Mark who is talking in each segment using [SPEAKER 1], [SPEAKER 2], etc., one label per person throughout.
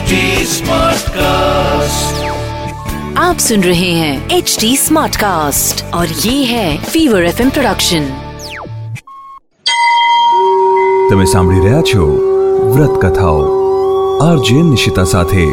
[SPEAKER 1] HD Smartcast.
[SPEAKER 2] आप सुन रहे हैं एच डी स्मार्ट कास्ट और ये है फीवर एफ प्रोडक्शन
[SPEAKER 3] તમે સાંભળી રહ્યા છો વ્રત કથાઓ આરજે નિશિતા સાથે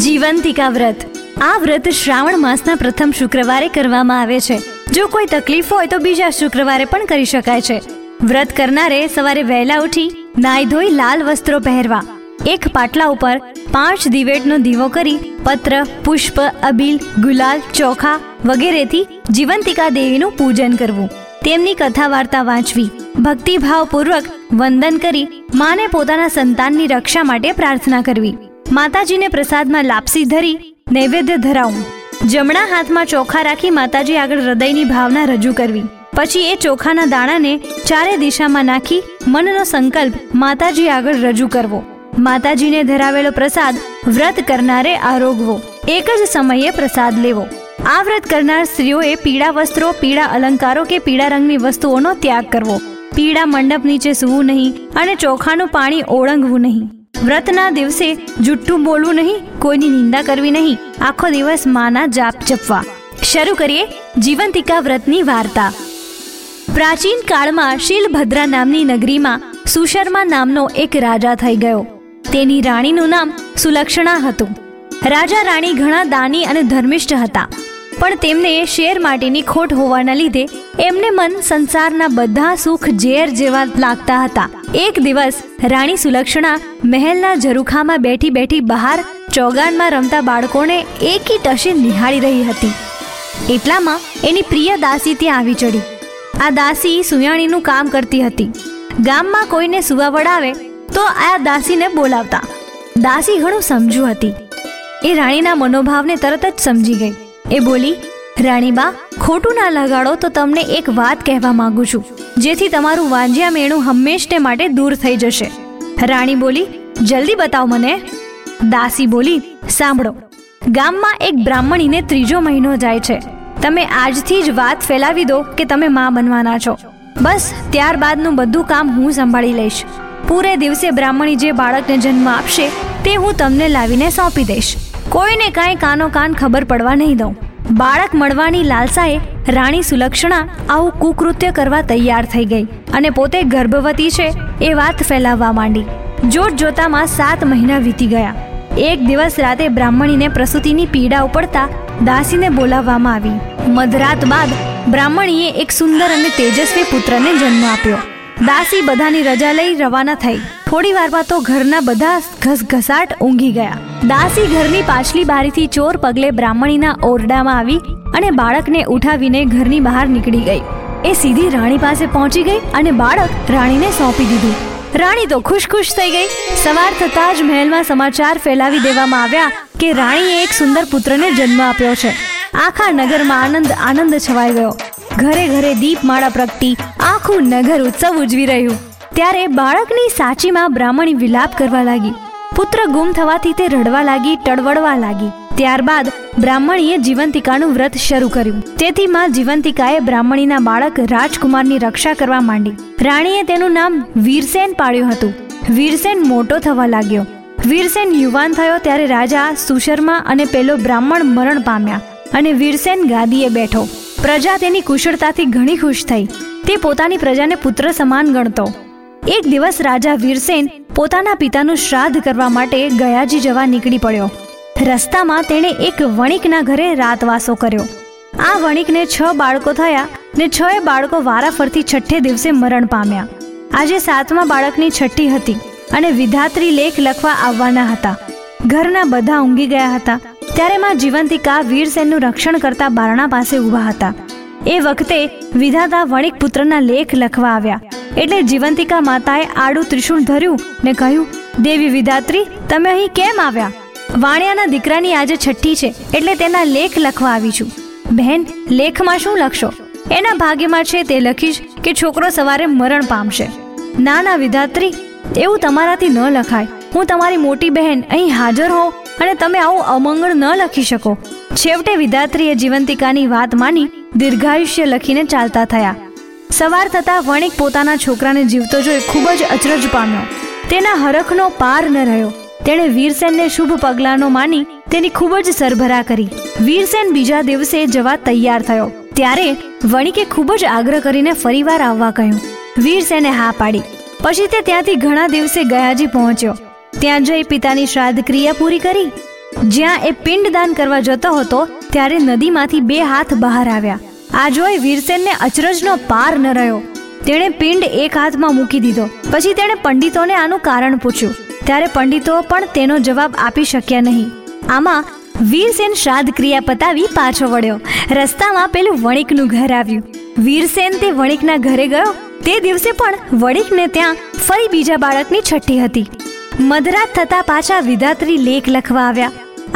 [SPEAKER 4] જીવંતિકા વ્રત આ વ્રત શ્રાવણ માસના પ્રથમ શુક્રવારે કરવામાં આવે છે જો કોઈ તકલીફ હોય તો બીજા શુક્રવારે પણ કરી શકાય છે વ્રત કરનારે સવારે વહેલા ઉઠી નાઈ ધોઈ લાલ વસ્ત્રો પહેરવા એક પાટલા ઉપર પાંચ દિવેટનો દીવો કરી પત્ર, પુષ્પ, અબીલ, ગુલાલ, ચોખા વગેરેથી જીવંતિકા દેવીનું પૂજન કરવું. તેમની કથા વાર્તા વાંચવી, ભક્તિભાવપૂર્વક વંદન કરી માને પોતાના સંતાનની રક્ષા માટે પ્રાર્થના કરવી. માતાજીને પ્રસાદમાં લાપસી ધરી નૈવેદ્ય ધરાવવું જમણા હાથમાં ચોખા રાખી માતાજી આગળ હૃદયની ભાવના રજૂ કરવી. પછી એ ચોખાના દાણાને ચારે દિશામાં નાખી મનનો સંકલ્પ માતાજી આગળ રજૂ કરવો. માતાજીને ધરાવેલો પ્રસાદ વ્રત કરનારે આરોગવો એક જ સમયે પ્રસાદ લેવો. આ વ્રત કરનાર સ્ત્રીઓએ પીળા વસ્ત્રો, પીળા અલંકારો કે પીળા રંગની વસ્તુઓનો ત્યાગ કરવો. પીળા મંડપ નીચે સૂવું નહીં અને ચોખાનું પાણી ઓળંગવું નહીં. વ્રતના દિવસે જુઠ્ઠું બોલવું નહીં, કોઈની નિંદા કરવી નહીં. આખો દિવસ માના જાપ જપવા. શરૂ કરીએ જીવંતિકા વ્રતની વાર્તા. પ્રાચીન કાળમાં શીલભદ્રા નામની નગરીમાં સુશર્મા નામનો એક રાજા થઈ ગયો. તેની રાણીનું નામ સુલક્ષણા હતું. રાજા રાણી ઘણા દાની અને ધર્મિષ્ઠ હતા, પણ તેમને શેર માટેની ખોટ હોવાના લીધે એમને મન સંસારના બધા સુખ ઝેર જેવા લાગતા હતા. એક દિવસ રાણી સુલક્ષણા મહેલના ઝરૂખામાં બેઠી બેઠી બહાર ચોગાનમાં રમતા બાળકોને એકી ટશે નિહાળી રહી હતી. એટલામાં એની પ્રિય દાસી ત્યાં આવી ચડી આ દાસી સુયાણીનું કામ કરતી હતી. ગામમાં કોઈને સુવા વડાવે તો આ દાસીને બોલાવતા. દાસી ઘણું સમજુ હતી. એ રાણીના મનોભાવને તરત જ સમજી ગઈ. એ બોલી, રાણીબા, ખોટું ના લગાડો તો તમને એક વાત કહેવા માંગુ છું. જેથી તમારું વાંજ્યા મેણું હંમેશને માટે દૂર થઈ જશે. રાણી બોલી, જલ્દી બતાવ મને. દાસી બોલી, સાંભળો. ગામમાં એક બ્રાહ્મણીને ત્રીજો મહિનો જાય છે. તમે આજથી જ વાત ફેલાવી દો કે તમે મા બનવાના છો. બસ, ત્યારબાદનું બધું કામ હું સંભાળી લઈશ. પૂરે દિવસે બ્રાહ્મણી જે બાળકને જન્મ આપશે, તે હું તમને લાવીને સોંપી દઈશ. કોઈને કાંઈ કાનો કાન ખબર પડવા નહીં દઉં. બાળક મળવાની લાલસાએ રાણી સુલક્ષણા આવું કુકૃત્ય કરવા તૈયાર થઈ ગઈ અને પોતે ગર્ભવતી છે એ વાત ફેલાવવા માંડી. જોત જોતામાં સાત મહિના વીતી ગયા. એક દિવસ રાતે બ્રાહ્મણીને પ્રસૂતિની પીડા ઉપડતા દાસીને બોલાવવામાં આવી. મધરાત બાદ બ્રાહ્મણીએ એક સુંદર અને તેજસ્વી પુત્રને જન્મ આપ્યો. દાસી બધાની રજા લઈ રવાના થઈ. થોડી વારમાં તો ઘરના બધા ઘસઘસાટ ઊંઘી ગયા. દાસી ઘરની પાછલી બારીથી ચોર પગલે બ્રાહ્મણીના ઓરડામાં આવી અને બાળકને ઉઠાવીને ઘરની બહાર નીકળી ગઈ. એ સીધી રાણી પાસે પહોંચી ગઈ અને બાળક રાણીને સોંપી દીધું. રાણી તો ખુશ ખુશ થઈ ગઈ. સવાર થતાં જ મહેલમાં સમાચાર ફેલાવી દેવામાં આવ્યા કે રાણીએ એક સુંદર પુત્રને જન્મ આપ્યો છે. આખા નગરમાં આનંદ આનંદ છવાઈ ગયો. ઘરે ઘરે દીપમાળા પ્રગટી આખું નગર ઉત્સવ ઉજવી રહ્યું. ત્યારે બાળકની સાચીમાં બ્રાહ્મણી વિલાપ કરવા લાગી. પુત્ર ગુમ થવાથી તે રડવા લાગી ટળવડવા લાગી. ત્યારબાદ બ્રાહ્મણીએ જીવંતિકાનું વ્રત શરૂ કર્યું. તેથી માં જીવંતિકાએ બ્રાહ્મણીના બાળક રાજકુમારની રક્ષા કરવા માંડી. રાણીએ તેનું નામ વીરસેન પાડ્યું હતું. વીરસેન મોટો થવા લાગ્યો. વીરસેન યુવાન થયો ત્યારે રાજા સુશર્મા અને પેલો બ્રાહ્મણ મરણ પામ્યા અને વીરસેન ગાદીએ બેઠો. પ્રજા તેની કુશળતાથી ઘણી ખુશ થઈ. તે પોતાની પ્રજાને પુત્ર સમાન ગણતો. એક દિવસ રાજા વીરસેન પોતાના પિતાનું શ્રાદ્ધ કરવા માટે ગયાજી જવા નીકળી પડ્યો. રસ્તામાં તેણે એક વણિકના ઘરે રાતવાસો કર્યો. આ વણિકને છ બાળકો થયા ને છ બાળકો વારાફરતી છઠ્ઠે દિવસે મરણ પામ્યા. આજે સાતમા બાળકની છઠ્ઠી હતી અને વિધાત્રી લેખ લખવા આવવાના હતા. ઘરના બધા ઊંઘી ગયા હતા. ત્યારે માં જીવંતિકા વીરસેનનું રક્ષણ કરતા બારણા પાસે ઊભા હતા. એ વખતે વિધાતા વણિક પુત્રના લેખ લખવા આવ્યા. એટલે જીવંતિકા માતાએ આડું ત્રિશુળ ધર્યું ને કહ્યું, દેવી વિધાત્રી, તમે અહીં કેમ આવ્યા? વાણિયાના દીકરાની આજે છઠ્ઠી છે, એટલે તેના લેખ લખવા આવી છું. બહેન, લેખમાં શું લખશો? એના ભાગ્યમાં છે તે લખીશ કે છોકરો સવારે મરણ પામશે. ના ના, વિધાત્રી, એવું તમારાથી ન લખાય. હું તમારી મોટી બહેન અહીં હાજર હોઉં અને તમે આવું અમંગળ ન લખી શકો. છેવટે વિધાત્રીએ જીવંતિકાની વાત માની દીર્ઘાયુષ્ય લખીને ચાલતા થયા. સવાર થતાં વણિક પોતાના છોકરાને જીવતો જોઈ ખૂબ જ અચરજ પામ્યો. તેના હરખનો પાર ન રહ્યો. તેણે વીરસેનને શુભ પગલાંનો માની તેની ખૂબ જ સરભરા કરી. વીરસેન બીજા દિવસે જવા તૈયાર થયો. ત્યારે વણિકે ખૂબ જ આગ્રહ કરીને ફરીવાર આવવા કહ્યું. વીરસેને હા પાડી. પછી તે ત્યાંથી ઘણા દિવસે ગયાજી પહોંચ્યો. ત્યાં જઈ પિતાની શ્રાદ્ધ ક્રિયા પૂરી કરી. જ્યાં એ પિંડદાન કરવા જતો હતો ત્યારે નદીમાંથી બે હાથ બહાર આવ્યા. આ જોઈ વીરસેનને અચરજનો પાર ન રહ્યો. તેણે પિંડ એક હાથમાં મૂકી દીધો. પછી તેણે પંડિતોને આનું કારણ પૂછ્યું. ત્યારે પંડિતો પણ તેનો જવાબ આપી શક્યા નહીં. આમાં વીરસેન શ્રાદ્ધ ક્રિયા પતાવી પાછો વળ્યો. રસ્તામાં પેલું વણિકનું ઘર આવ્યું. વીરસેન તે વણિકના ઘરે ગયો. તે દિવસે પણ વણિકને ત્યાં ફરી બીજા બાળકની છઠ્ઠી હતી. મધરાત થતા પાછા વિધાત્રી લેખ લખવા આવ્યા.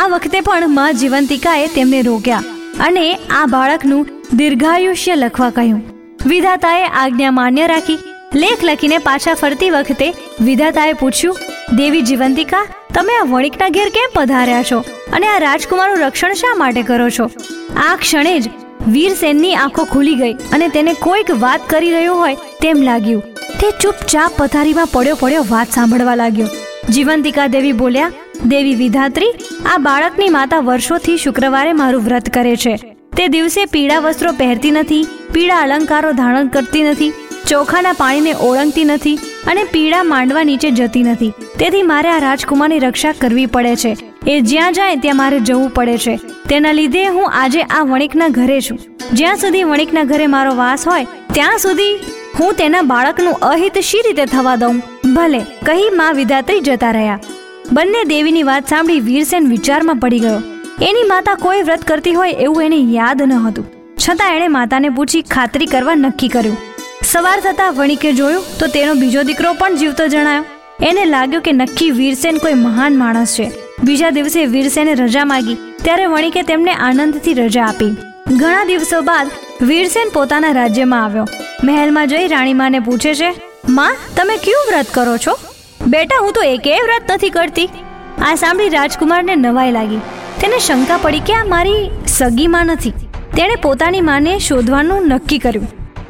[SPEAKER 4] આ વખતે પણ મા જીવંતિકાએ તેમને રોક્યા અને આ બાળકનું દીર્ઘાયુષ્ય લખવા કહ્યું. વિધાતાએ આજ્ઞા માન્ય રાખી લેખ લખીને પાછા ફરતી વખતે વિધાતાએ પૂછ્યું, દેવી જીવંતિકા, તમે આ વણિકના ઘેર કેમ પધાર્યા છો અને આ રાજકુમારનું રક્ષણ શા માટે કરો છો? આ ક્ષણે જ વીરસેનની આંખો ખુલી ગઈ અને તેને કોઈક વાત કરી રહ્યો હોય તેમ લાગ્યું. તે ચૂપચાપ પથારીમાં પડ્યો પડ્યો વાત સાંભળવા લાગ્યો. જીવંતિકા દેવી બોલ્યા દેવી વિધાત્રી આ બાળકની માતા વર્ષોથી શુક્રવારે મારું વ્રત કરે છે. તે દિવસે પીળા વસ્ત્રો પહેરતી નથી, પીળા અલંકારો ધારણ કરતી નથી, ચોખાના પાણીને ઓળંગતી નથી અને પીળા માંડવા નીચે જતી નથી. તેથી મારે આ રાજકુમારની રક્ષા કરવી પડે છે. એ જ્યાં જાય ત્યાં મારે જવું પડે છે. તેના લીધે હું આજે આ વણિકના ઘરે છું. જ્યાં સુધી વણિકના ઘરે મારો વાસ હોય, ત્યાં સુધી હું તેના બાળકનું અહિત શી રીતે થવા દઉં? ભલે, કહી મા વિધાત્રી જતા રહ્યા. બંને દેવીની વાત સાંભળી વીરસેન વિચારમાં પડી ગયો. એની માતા કોઈ વ્રત કરતી હોય એવું એને યાદ ન હતું. છતાં એણે માતાને પૂછી ખાતરી કરવા નક્કી કર્યું. સવાર થતાં વણિકે જોયું તો તેનો બીજો દીકરો પણ જીવતો જણાયો. એને લાગ્યું કે નક્કી વીરસેન કોઈ મહાન માણસ છે. બીજા દિવસે વીરસેને રજા માગી. ત્યારે વણિકે તેમને આનંદથી રજા આપી. ઘણા દિવસો બાદ વીરસેન પોતાના રાજ્યમાં આવ્યો. મહેલમાં જઈ રાણીમાને પૂછે છે, માં, તમે કયું વ્રત કરો છો? બેટા, હું તો એકે વ્રત નથી કરતી. આ સાંભળી રાજકુમારને નવાઈ લાગી. તેને શંકા પડી કે આ મારી સગીમાં નથી. તેણે પોતાની માને શોધવાનું નક્કી કર્યું.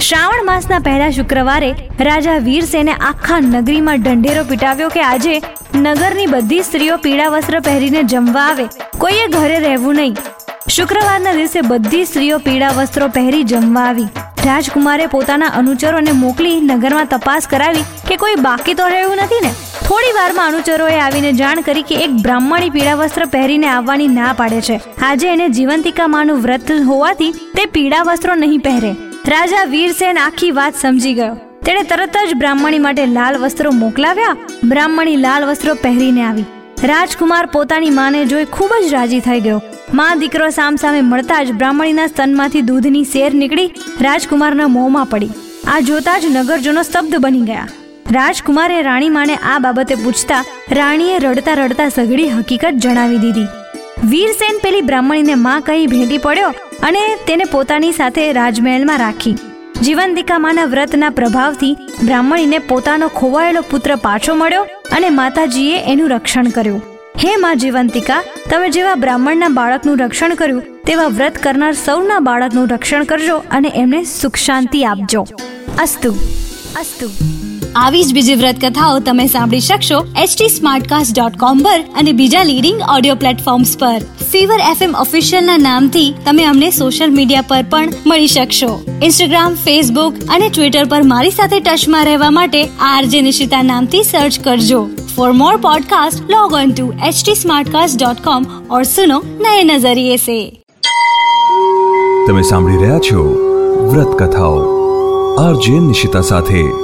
[SPEAKER 4] શ્રાવણ માસના પહેલા શુક્રવારે રાજા વીરસેને આખા નગરીમાં ઢંઢેરો પીટાવ્યો કે આજે નગરની બધી સ્ત્રીઓ પીળા વસ્ત્ર પહેરીને જમવા આવે. કોઈએ ઘરે રહેવું નહીં. શુક્રવારના દિવસે બધી સ્ત્રીઓ પીળા વસ્ત્રો પહેરી જમવા આવી. રાજકુમારે પોતાના અનુચરોને મોકલી નગરમાં તપાસ કરાવી કે કોઈ બાકી તો રહ્યું નથી ને? થોડી વારમાં અનુચરોએ આવીને જાણ કરી કે એક બ્રાહ્મણી પીળા વસ્ત્ર પહેરીને આવવાની ના પાડે છે. આજે એને જીવંતિકા માનું વ્રત હોવાથી તે પીળા વસ્ત્રો નહીં પહેરે. રાજા વીરસેન આખી વાત સમજી ગયો. તેણે તરત જ બ્રાહ્મણી માટે લાલ વસ્ત્રો મોકલાવ્યા. બ્રાહ્મણી લાલ વસ્ત્રો પહેરીને આવી. રાજકુમાર પોતાની માને જોઈ ખૂબ જ રાજી થઈ ગયો. માં દીકરો સામ સામે મળતા જ બ્રાહ્મણીના સ્તનમાંથી દૂધની શેર નીકળી રાજકુમારના મોંમાં પડી. આ જોતા જ નગરજનો સ્તબ્ધ બની ગયા. રાજકુમારે રાણી માને આ બાબતે પૂછતા રાણીએ રડતા રડતા સઘળી હકીકત જણાવી દીધી. વીરસેન પેલી બ્રાહ્મણીને માં કહી ભેટી પડ્યો અને તેને પોતાની સાથે રાજમહેલમાં રાખી. જીવંતિકા માના વ્રતના પ્રભાવથી બ્રાહ્મણીને પોતાનો ખોવાયેલો પુત્ર પાછો મળ્યો અને માતાજીએ એનું રક્ષણ કર્યું. હે માં જીવંતિકા, તમે જેવા બ્રાહ્મણના બાળકનું રક્ષણ કર્યું, તેવા વ્રત કરનાર સૌના બાળકનું રક્ષણ કરજો અને એમને સુખ શાંતિ આપજો. અસ્તુ. અસ્તુ.
[SPEAKER 1] આવી જ બીજી વ્રત કથાઓ તમે સાંભળી શકશો એચટી સ્માર્ટકાસ્ટ ડોટ કોમ પર અને બીજા લીડિંગ ઓડિયો પ્લેટફોર્મ્સ પર. ફીવર એફએમ ઓફિશિયલના નામથી તમે અમને સોશિયલ મીડિયા પર પણ મળી શકશો. ઇન્સ્ટાગ્રામ, ફેસબુક અને ટ્વિટર પર મારી સાથે ટચમાં રહેવા માટે આરજે નિશિતા નામથી સર્ચ કરજો. For more podcast log on to HT Smartcast dot com ઓર સુનો નયે નજરિયે સે.
[SPEAKER 3] તમે સાંભળી રહ્યા છો વ્રત કથાઓ. આરજે નિશિતા સાથે